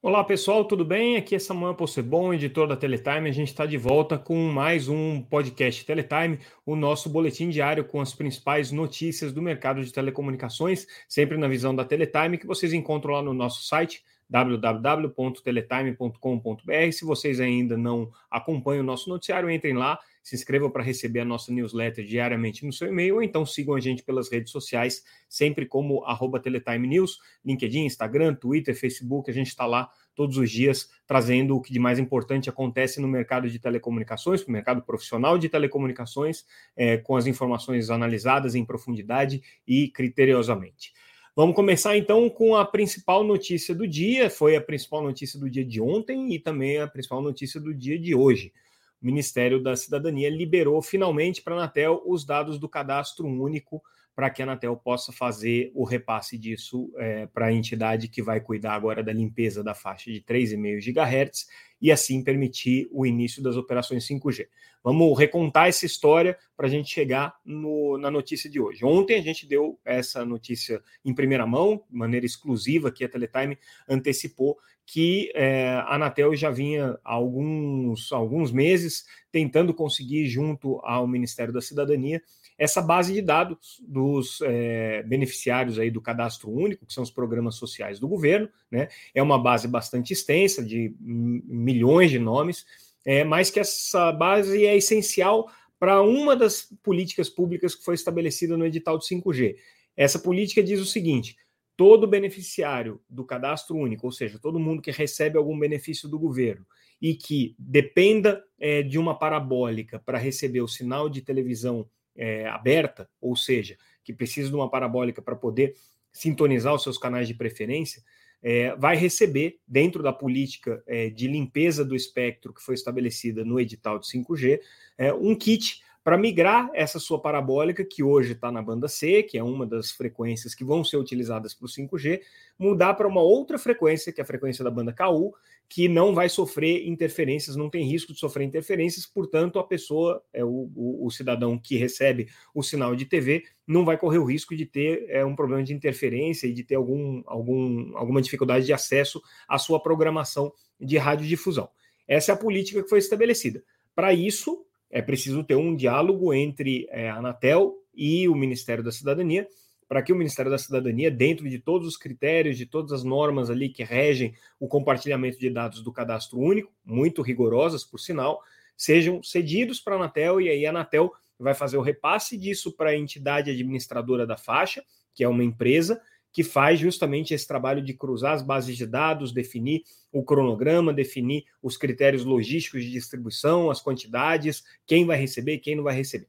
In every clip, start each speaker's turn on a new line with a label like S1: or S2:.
S1: Olá pessoal, tudo bem? Aqui é Samuel Possebon, editor da Teletime. A gente está de volta com mais um podcast Teletime, o nosso boletim diário com as principais notícias do mercado de telecomunicações, sempre na visão da Teletime, que vocês encontram lá no nosso site www.teletime.com.br. Se vocês ainda não acompanham o nosso noticiário, entrem lá, se inscrevam para receber a nossa newsletter diariamente no seu e-mail, ou então sigam a gente pelas redes sociais, sempre como arroba Teletime News, LinkedIn, Instagram, Twitter, Facebook, a gente está lá todos os dias trazendo o que de mais importante acontece no mercado de telecomunicações, no mercado profissional de telecomunicações, é, com as informações analisadas em profundidade e criteriosamente. Vamos começar então com a principal notícia do dia. Foi a principal notícia do dia de ontem e também a principal notícia do dia de hoje. Ministério da Cidadania liberou finalmente para a Anatel os dados do cadastro único para que a Anatel possa fazer o repasse disso é, para a entidade que vai cuidar agora da limpeza da faixa de 3,5 GHz e assim permitir o início das operações 5G. Vamos recontar essa história para a gente chegar no, na notícia de hoje. Ontem a gente deu essa notícia em primeira mão, de maneira exclusiva, que a Teletime antecipou que é, a Anatel já vinha há alguns, alguns meses tentando conseguir, junto ao Ministério da Cidadania, essa base de dados dos é, beneficiários aí do cadastro único, que são os programas sociais do governo, né? É uma base bastante extensa, de milhões de nomes, é, mas que essa base é essencial para uma das políticas públicas que foi estabelecida no edital de 5G. Essa política diz o seguinte: todo beneficiário do cadastro único, ou seja, todo mundo que recebe algum benefício do governo e que dependa é, de uma parabólica para receber o sinal de televisão é, aberta, ou seja, que precisa de uma parabólica para poder sintonizar os seus canais de preferência, é, vai receber, dentro da política é, de limpeza do espectro que foi estabelecida no edital de 5G, é, um kit para migrar essa sua parabólica, que hoje está na banda C, que é uma das frequências que vão ser utilizadas para o 5G, mudar para uma outra frequência, que é a frequência da banda KU, que não vai sofrer interferências, não tem risco de sofrer interferências, portanto, a pessoa, é o, o, o cidadão que recebe o sinal de TV, não vai correr o risco de ter é, um problema de interferência e de ter algum, algum, alguma dificuldade de acesso à sua programação de radiodifusão. Essa é a política que foi estabelecida. Para isso, é preciso ter um diálogo entre é, a Anatel e o Ministério da Cidadania, para que o Ministério da Cidadania, dentro de todos os critérios, de todas as normas ali que regem o compartilhamento de dados do cadastro único, muito rigorosas, por sinal, sejam cedidos para a Anatel e aí a Anatel vai fazer o repasse disso para a entidade administradora da faixa, que é uma empresa, que faz justamente esse trabalho de cruzar as bases de dados, definir o cronograma, definir os critérios logísticos de distribuição, as quantidades, quem vai receber, quem não vai receber.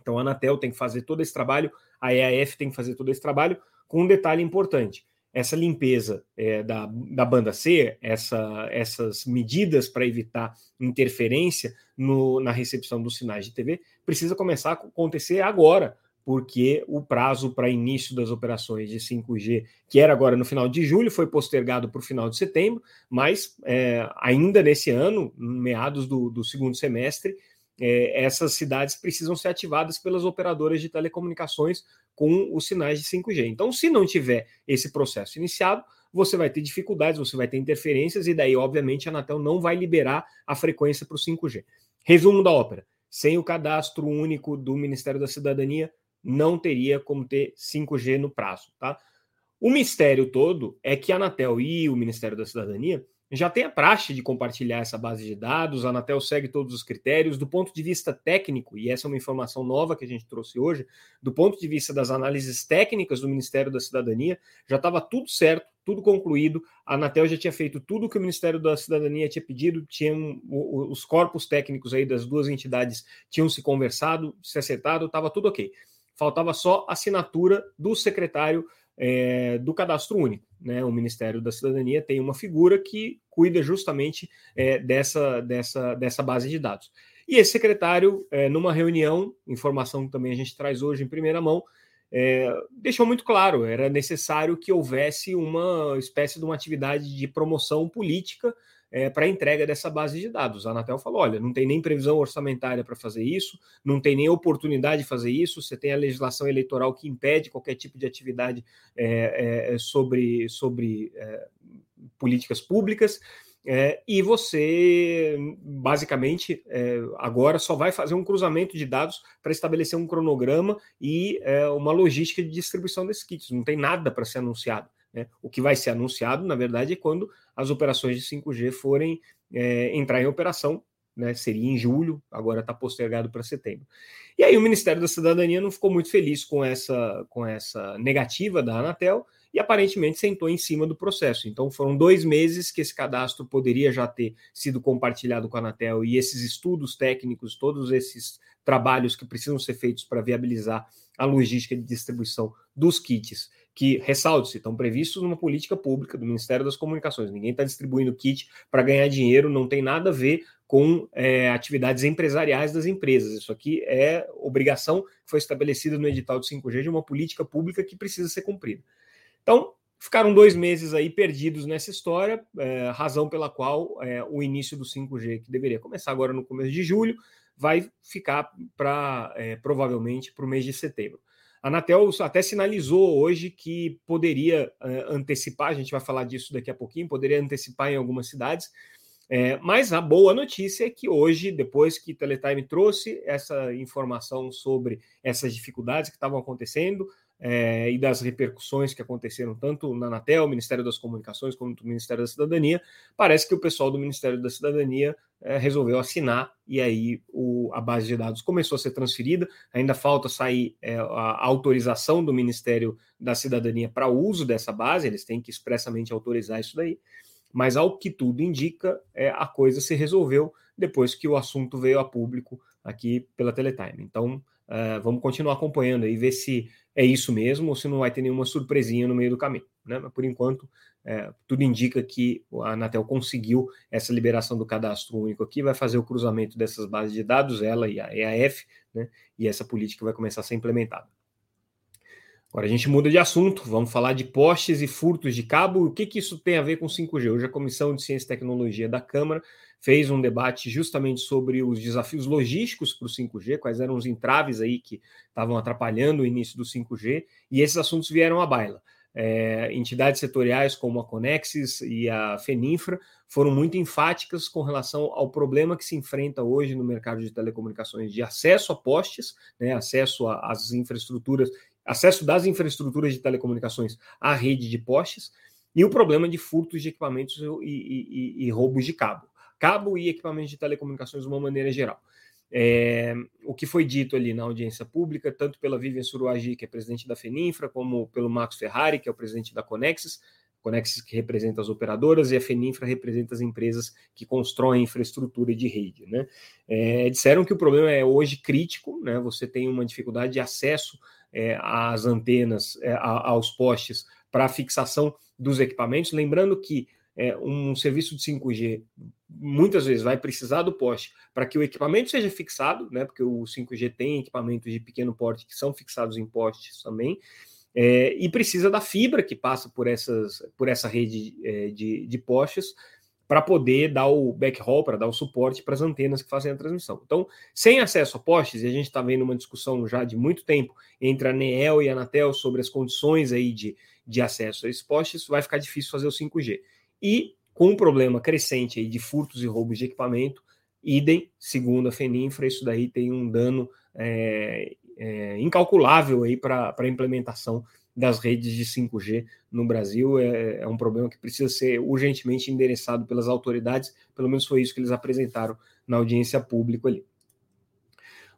S1: Então a Anatel tem que fazer todo esse trabalho, a EAF tem que fazer todo esse trabalho, com um detalhe importante. Essa limpeza é, da, da banda C, essa, essas medidas para evitar interferência no, na recepção dos sinais de TV, precisa começar a acontecer agora, porque o prazo para início das operações de 5G, que era agora no final de julho, foi postergado para o final de setembro, mas é, ainda nesse ano, meados do, do segundo semestre, é, essas cidades precisam ser ativadas pelas operadoras de telecomunicações com os sinais de 5G. Então, se não tiver esse processo iniciado, você vai ter dificuldades, você vai ter interferências, e daí, obviamente, a Anatel não vai liberar a frequência para o 5G. Resumo da ópera: sem o cadastro único do Ministério da Cidadania, não teria como ter 5G no prazo, tá? O mistério todo é que a Anatel e o Ministério da Cidadania já tem a praxe de compartilhar essa base de dados, a Anatel segue todos os critérios. Do ponto de vista técnico, e essa é uma informação nova que a gente trouxe hoje, do ponto de vista das análises técnicas do Ministério da Cidadania, já estava tudo certo, tudo concluído. A Anatel já tinha feito tudo o que o Ministério da Cidadania tinha pedido, tinham os corpos técnicos aí das duas entidades tinham se conversado, se acertado, estava tudo ok faltava só assinatura do secretário é, do Cadastro Único. Né? O Ministério da Cidadania tem uma figura que cuida justamente é, dessa, dessa, dessa base de dados. E esse secretário, é, numa reunião, informação que também a gente traz hoje em primeira mão, é, deixou muito claro, era necessário que houvesse uma espécie de uma atividade de promoção política é, para a entrega dessa base de dados. A Anatel falou: olha, não tem nem previsão orçamentária para fazer isso, não tem nem oportunidade de fazer isso, você tem a legislação eleitoral que impede qualquer tipo de atividade é, é, sobre, sobre políticas públicas. É, e você, basicamente, é, agora só vai fazer um cruzamento de dados para estabelecer um cronograma e é, uma logística de distribuição desses kits. Não tem nada para ser anunciado. Né? O que vai ser anunciado, na verdade, é quando as operações de 5G forem é, entrar em operação. Né? Seria em julho, agora está postergado para setembro. E aí o Ministério da Cidadania não ficou muito feliz com essa, com essa negativa da Anatel e aparentemente sentou em cima do processo. Então foram dois meses que esse cadastro poderia já ter sido compartilhado com a Anatel e esses estudos técnicos, todos esses trabalhos que precisam ser feitos para viabilizar a logística de distribuição dos kits, que, ressalte-se, estão previstos numa política pública do Ministério das Comunicações. Ninguém está distribuindo kit para ganhar dinheiro, não tem nada a ver com é, atividades empresariais das empresas. Isso aqui é obrigação que foi estabelecida no edital de 5G de uma política pública que precisa ser cumprida. Então, ficaram dois meses aí perdidos nessa história, é, razão pela qual é, o início do 5G, que deveria começar agora no começo de julho, vai ficar para é, provavelmente para o mês de setembro. A Anatel até sinalizou hoje que poderia é, antecipar, a gente vai falar disso daqui a pouquinho, poderia antecipar em algumas cidades, é, mas a boa notícia é que hoje, depois que Teletime trouxe essa informação sobre essas dificuldades que estavam acontecendo, é, e das repercussões que aconteceram tanto na Anatel, Ministério das Comunicações, como no Ministério da Cidadania, parece que o pessoal do Ministério da Cidadania é, resolveu assinar e aí o, a base de dados começou a ser transferida. Ainda falta sair é, a autorização do Ministério da Cidadania para o uso dessa base, eles têm que expressamente autorizar isso daí. Mas ao que tudo indica, é, a coisa se resolveu depois que o assunto veio a público aqui pela Teletime. Então, Uh, vamos continuar acompanhando e ver se é isso mesmo ou se não vai ter nenhuma surpresinha no meio do caminho. Né? Mas por enquanto, é, tudo indica que a Anatel conseguiu essa liberação do cadastro único aqui, vai fazer o cruzamento dessas bases de dados, ela e a EAF, né? e essa política vai começar a ser implementada. Agora a gente muda de assunto, vamos falar de postes e furtos de cabo. O que, que isso tem a ver com 5G? Hoje a Comissão de Ciência e Tecnologia da Câmara fez um debate justamente sobre os desafios logísticos para o 5G, quais eram os entraves aí que estavam atrapalhando o início do 5G, e esses assuntos vieram à baila. É, entidades setoriais como a Conexis e a Feninfra foram muito enfáticas com relação ao problema que se enfrenta hoje no mercado de telecomunicações de acesso a postes, né, acesso às infraestruturas, acesso das infraestruturas de telecomunicações à rede de postes, e o problema de furtos de equipamentos e, e, e roubos de cabo cabo e equipamentos de telecomunicações de uma maneira geral. É, o que foi dito ali na audiência pública, tanto pela Vivian Suruagi, que é presidente da FENINFRA, como pelo Max Ferrari, que é o presidente da Conexis, Conexis que representa as operadoras e a FENINFRA representa as empresas que constroem infraestrutura de rede. Né? É, disseram que o problema é hoje crítico, né? você tem uma dificuldade de acesso é, às antenas, é, aos postes para fixação dos equipamentos, lembrando que é, um serviço de 5G muitas vezes vai precisar do poste para que o equipamento seja fixado, né? Porque o 5G tem equipamentos de pequeno porte que são fixados em postes também. É, e precisa da fibra que passa por, essas, por essa rede é, de, de postes para poder dar o backhaul, para dar o suporte para as antenas que fazem a transmissão. Então, sem acesso a postes, e a gente está vendo uma discussão já de muito tempo entre a NEEL e a Anatel sobre as condições aí de, de acesso a esses postes, vai ficar difícil fazer o 5G. E com um problema crescente aí de furtos e roubos de equipamento, idem, segundo a Feninfra, isso daí tem um dano é, é, incalculável aí para a implementação das redes de 5G no Brasil. É, é, um problema que precisa ser urgentemente endereçado pelas autoridades, pelo menos foi isso que eles apresentaram na audiência pública ali.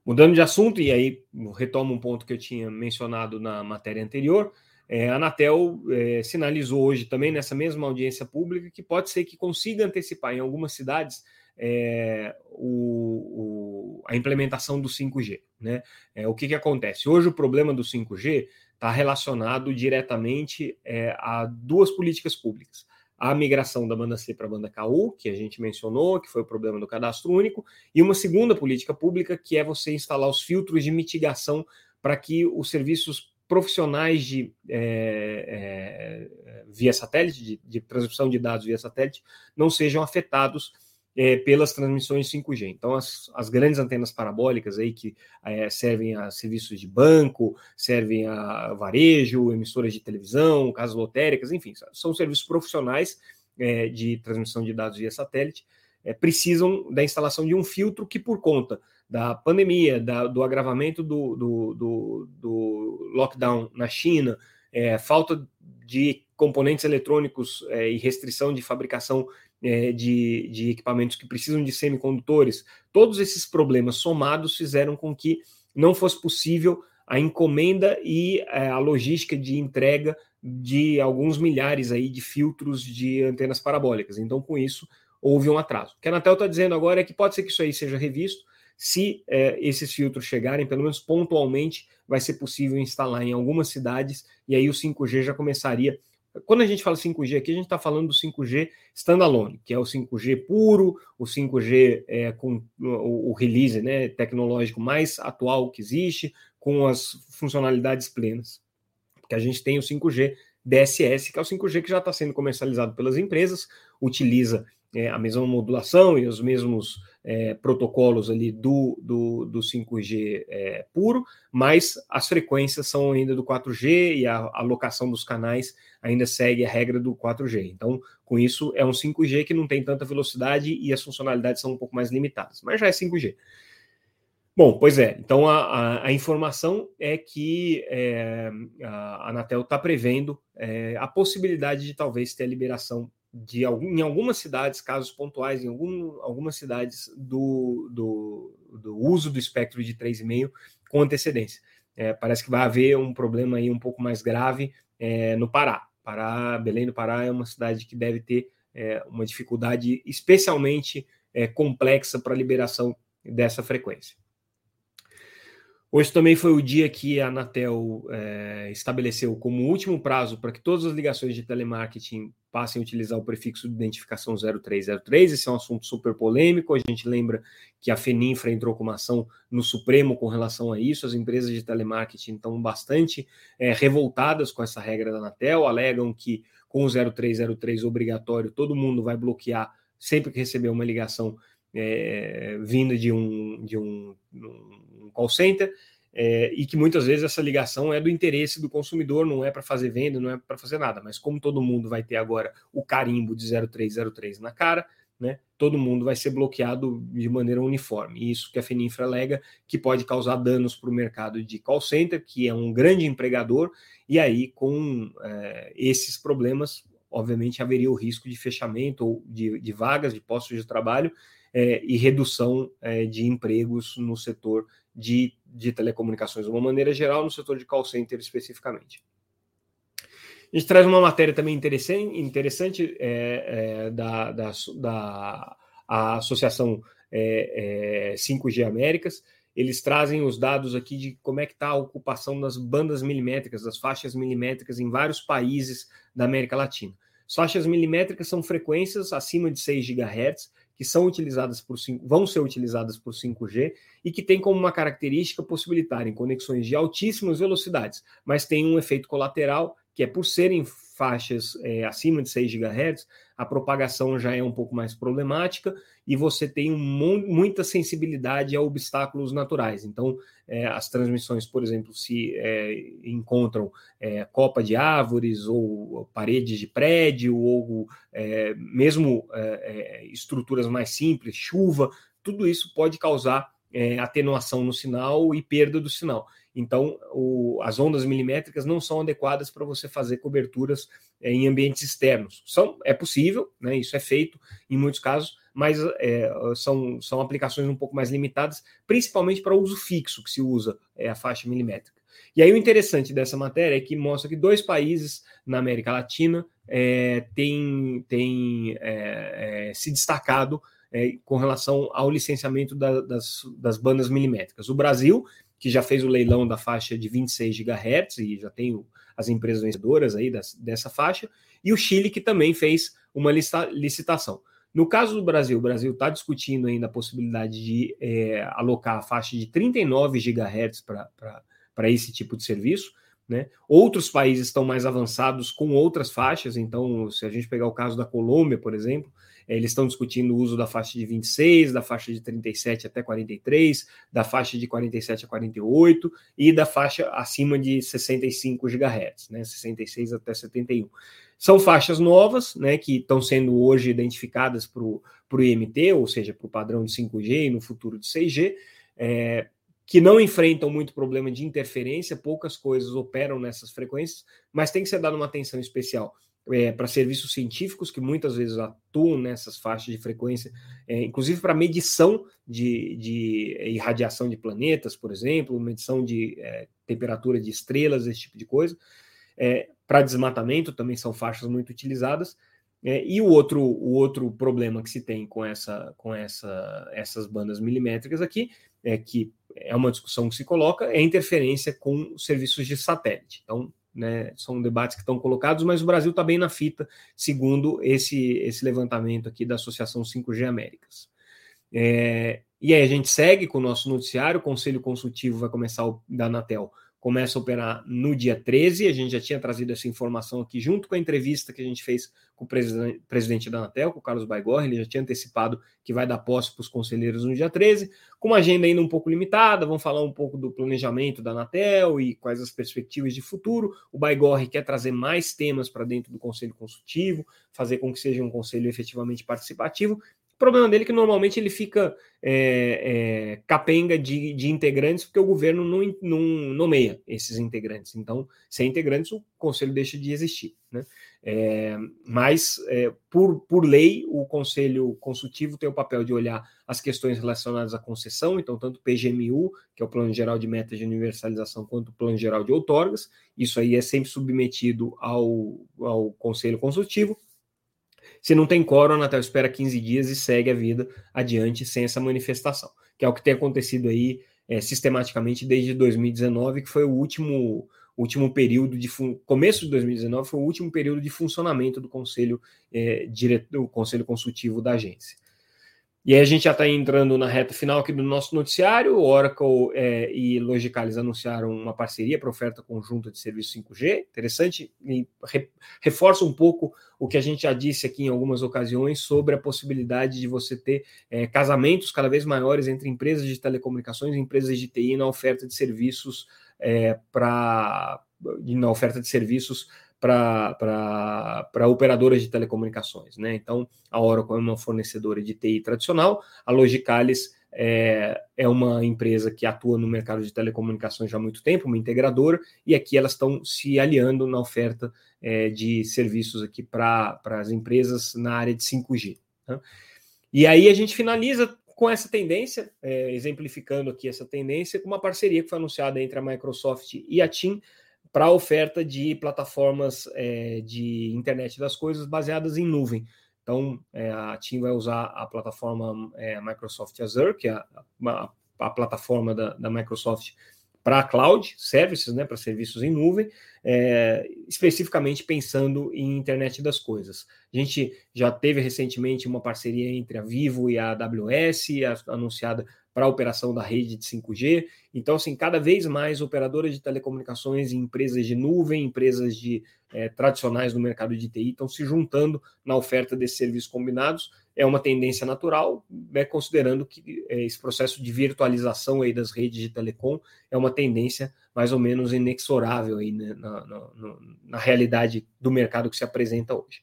S1: Mudando de assunto, e aí retomo um ponto que eu tinha mencionado na matéria anterior, é, a Anatel é, sinalizou hoje também nessa mesma audiência pública que pode ser que consiga antecipar em algumas cidades é, o, o, a implementação do 5G. Né? É, o que, que acontece? Hoje o problema do 5G está relacionado diretamente é, a duas políticas públicas. A migração da banda C para a banda KU, que a gente mencionou, que foi o problema do cadastro único, e uma segunda política pública, que é você instalar os filtros de mitigação para que os serviços profissionais de é, é, via satélite, de, de, transmissão de dados via satélite, não sejam afetados é, pelas transmissões 5G. Então, as, as, grandes antenas parabólicas aí que é, servem a serviços de banco, servem a varejo, emissoras de televisão, casas lotéricas, enfim, são serviços profissionais é, de transmissão de dados via satélite é, precisam da instalação de um filtro que, por conta da pandemia, da, do agravamento do, do, do, do, lockdown na China, é, falta de componentes eletrônicos é, e restrição de fabricação é, de, de equipamentos que precisam de semicondutores, todos esses problemas somados fizeram com que não fosse possível a encomenda e é, a logística de entrega de alguns milhares aí de filtros de antenas parabólicas. Então, com isso, houve um atraso. O que a Anatel está dizendo agora é que pode ser que isso aí seja revisto. Se é, esses filtros chegarem, pelo menos pontualmente, vai ser possível instalar em algumas cidades, e aí o 5G já começaria. Quando a gente fala 5G aqui, a gente está falando do 5G standalone, que é o 5G puro, o 5G é, com o, release né, tecnológico mais atual que existe, com as funcionalidades plenas. Porque a gente tem o 5G DSS, que é o 5G que já está sendo comercializado pelas empresas, utiliza é, a mesma modulação e os mesmos é, protocolos ali do, do, do 5G é, puro, mas as frequências são ainda do 4G e a alocação dos canais ainda segue a regra do 4G. Então, com isso, é um 5G que não tem tanta velocidade e as funcionalidades são um pouco mais limitadas, mas já é 5G. Bom, pois é. Então a, a, a informação é que é, a Anatel está prevendo é, a possibilidade de talvez ter a liberação de em algumas cidades, casos pontuais, em algum, algumas cidades, do, do, do, uso do espectro de 3,5 com antecedência. É, parece que vai haver um problema aí um pouco mais grave é, no Pará. Pará, Belém do Pará é uma cidade que deve ter é, uma dificuldade especialmente é, complexa para a liberação dessa frequência. Hoje também foi o dia que a Anatel é, estabeleceu como último prazo para que todas as ligações de telemarketing passem a utilizar o prefixo de identificação 0303. Esse é um assunto super polêmico. A gente lembra que a Feninfra entrou com uma ação no Supremo com relação a isso. As empresas de telemarketing estão bastante é, revoltadas com essa regra da Anatel, alegam que com o 0303 obrigatório todo mundo vai bloquear sempre que receber uma ligação é, vinda de um, de um, um call center, é, e que muitas vezes essa ligação é do interesse do consumidor, não é para fazer venda, não é para fazer nada. Mas como todo mundo vai ter agora o carimbo de 0303 na cara, né, todo mundo vai ser bloqueado de maneira uniforme. Isso que a Feninfra alega que pode causar danos para o mercado de call center, que é um grande empregador, e aí com é, esses problemas, obviamente haveria o risco de fechamento ou de, de vagas, de postos de trabalho, é, e redução é, de empregos no setor de, de telecomunicações de uma maneira geral, no setor de call center especificamente. A gente traz uma matéria também interessante, interessante é, é, da, da, da Associação 5G é, é, Américas. Eles trazem os dados aqui de como é que está a ocupação das bandas milimétricas, das faixas milimétricas em vários países da América Latina. As faixas milimétricas são frequências acima de 6 GHz que são utilizadas por 5, vão ser utilizadas por 5G e que tem como uma característica possibilitarem conexões de altíssimas velocidades, mas tem um efeito colateral que é por serem faixas é, acima de 6 GHz, a propagação já é um pouco mais problemática e você tem um, muita sensibilidade a obstáculos naturais. Então, é, as transmissões, por exemplo, se é, encontram é, copa de árvores ou paredes de prédio ou é, mesmo é, estruturas mais simples, chuva, tudo isso pode causar atenuação no sinal e perda do sinal. Então, o, as ondas milimétricas não são adequadas para você fazer coberturas é, em ambientes externos. São, é possível, né, isso é feito em muitos casos, mas é, são, são aplicações um pouco mais limitadas, principalmente para uso fixo que se usa é, a faixa milimétrica. E aí o interessante dessa matéria é que mostra que dois países na América Latina é, têm, têm é, é, se destacado é, com relação ao licenciamento da, das, das bandas milimétricas. O Brasil que já fez o leilão da faixa de 26 GHz e já tem as empresas vencedoras aí das, dessa faixa, e o Chile, que também fez uma lista, licitação. No caso do Brasil, o Brasil está discutindo ainda a possibilidade de é, alocar a faixa de 39 GHz para esse tipo de serviço. Né? Outros países estão mais avançados com outras faixas, então, se a gente pegar o caso da Colômbia, por exemplo, eles estão discutindo o uso da faixa de 26, da faixa de 37 até 43, da faixa de 47 a 48 e da faixa acima de 65 GHz, né, 66 até 71. São faixas novas, né, que estão sendo hoje identificadas para o IMT, ou seja, para o padrão de 5G e no futuro de 6G, é, que não enfrentam muito problema de interferência, poucas coisas operam nessas frequências, mas tem que ser dada uma atenção especial é, para serviços científicos que muitas vezes atuam nessas faixas de frequência, é, inclusive para medição de, de, irradiação de planetas, por exemplo, medição de é, temperatura de estrelas, esse tipo de coisa. É, para desmatamento também são faixas muito utilizadas. É, e o outro, o outro problema que se tem com, essa, com essa, essas bandas milimétricas aqui é que é uma discussão que se coloca, é a interferência com serviços de satélite. Então, né, são debates que estão colocados, mas o Brasil está bem na fita, segundo esse, esse levantamento aqui da Associação 5G Américas. É, e aí a gente segue com o nosso noticiário, o Conselho Consultivo vai começar da Anatel começa a operar no dia 13. A gente já tinha trazido essa informação aqui junto com a entrevista que a gente fez com o presidente da Anatel, com o Carlos Baigorre. Ele já tinha antecipado que vai dar posse para os conselheiros no dia 13, com uma agenda ainda um pouco limitada. Vamos falar um pouco do planejamento da Anatel e quais as perspectivas de futuro. O Baigorre quer trazer mais temas para dentro do conselho consultivo, fazer com que seja um conselho efetivamente participativo. O problema dele é que normalmente ele fica é, é, capenga de, de, integrantes, porque o governo não, não nomeia esses integrantes. Então, sem integrantes, o conselho deixa de existir. Né? É, mas, é, por, por lei, o conselho consultivo tem o papel de olhar as questões relacionadas à concessão, então, tanto o PGMU, que é o Plano Geral de Metas de Universalização, quanto o Plano Geral de Outorgas, isso aí é sempre submetido ao, ao conselho consultivo se não tem quórum, a Anatel espera 15 dias e segue a vida adiante sem essa manifestação, que é o que tem acontecido aí é, sistematicamente desde 2019, que foi o último último período de começo de 2019 foi o último período de funcionamento do conselho é, direto, do conselho consultivo da agência. E aí a gente já está entrando na reta final aqui do nosso noticiário. Oracle é, e Logicalis anunciaram uma parceria para oferta conjunta de serviço 5G. Interessante e re, reforça um pouco o que a gente já disse aqui em algumas ocasiões sobre a possibilidade de você ter é, casamentos cada vez maiores entre empresas de telecomunicações e empresas de TI na oferta de serviços é, para na oferta de serviços para operadoras de telecomunicações. Né? Então, a Oracle é uma fornecedora de TI tradicional, a Logicalis é, é uma empresa que atua no mercado de telecomunicações já há muito tempo, uma integradora, e aqui elas estão se aliando na oferta é, de serviços aqui para as empresas na área de 5G. Tá? E aí a gente finaliza com essa tendência, é, exemplificando aqui essa tendência, com uma parceria que foi anunciada entre a Microsoft e a TIM para a oferta de plataformas é, de internet das coisas baseadas em nuvem. Então, é, a TIM vai usar a plataforma é, Microsoft Azure, que é a, a, a plataforma da, da Microsoft para cloud services, né, para serviços em nuvem, é, especificamente pensando em internet das coisas. A gente já teve recentemente uma parceria entre a Vivo e a AWS, anunciada para a operação da rede de 5G. Então, assim, cada vez mais operadoras de telecomunicações e empresas de nuvem, empresas de é, tradicionais no mercado de TI estão se juntando na oferta desses serviços combinados. É uma tendência natural, né, considerando que é, esse processo de virtualização aí das redes de telecom é uma tendência mais ou menos inexorável aí, né, na, na, na realidade do mercado que se apresenta hoje.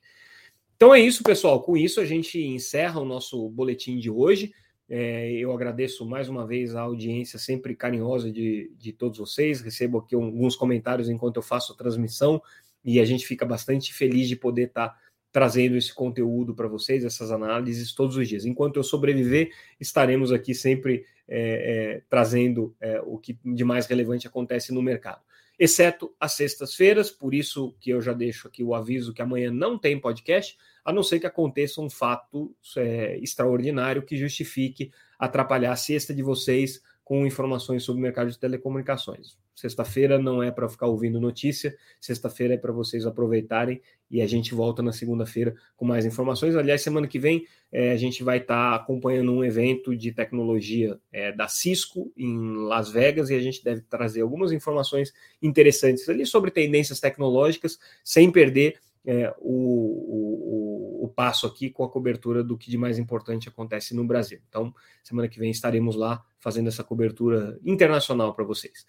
S1: Então é isso, pessoal. Com isso, a gente encerra o nosso boletim de hoje. É, eu agradeço mais uma vez a audiência sempre carinhosa de, de todos vocês. Recebo aqui alguns comentários enquanto eu faço a transmissão e a gente fica bastante feliz de poder estar tá trazendo esse conteúdo para vocês, essas análises todos os dias. Enquanto eu sobreviver, estaremos aqui sempre é, é, trazendo é, o que de mais relevante acontece no mercado. Exceto às sextas-feiras, por isso que eu já deixo aqui o aviso que amanhã não tem podcast a não ser que aconteça um fato é, extraordinário que justifique atrapalhar a cesta de vocês com informações sobre o mercado de telecomunicações. Sexta-feira não é para ficar ouvindo notícia, sexta-feira é para vocês aproveitarem e a gente volta na segunda-feira com mais informações. Aliás, semana que vem é, a gente vai estar tá acompanhando um evento de tecnologia é, da Cisco em Las Vegas e a gente deve trazer algumas informações interessantes ali sobre tendências tecnológicas, sem perder é, o, o, o, passo aqui com a cobertura do que de mais importante acontece no Brasil. Então, semana que vem estaremos lá fazendo essa cobertura internacional para vocês.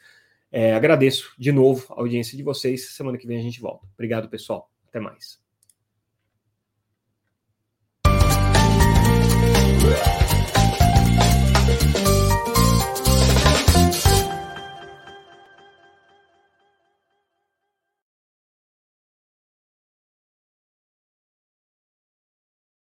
S1: É, agradeço de novo a audiência de vocês. Semana que vem a gente volta. Obrigado, pessoal. Até mais.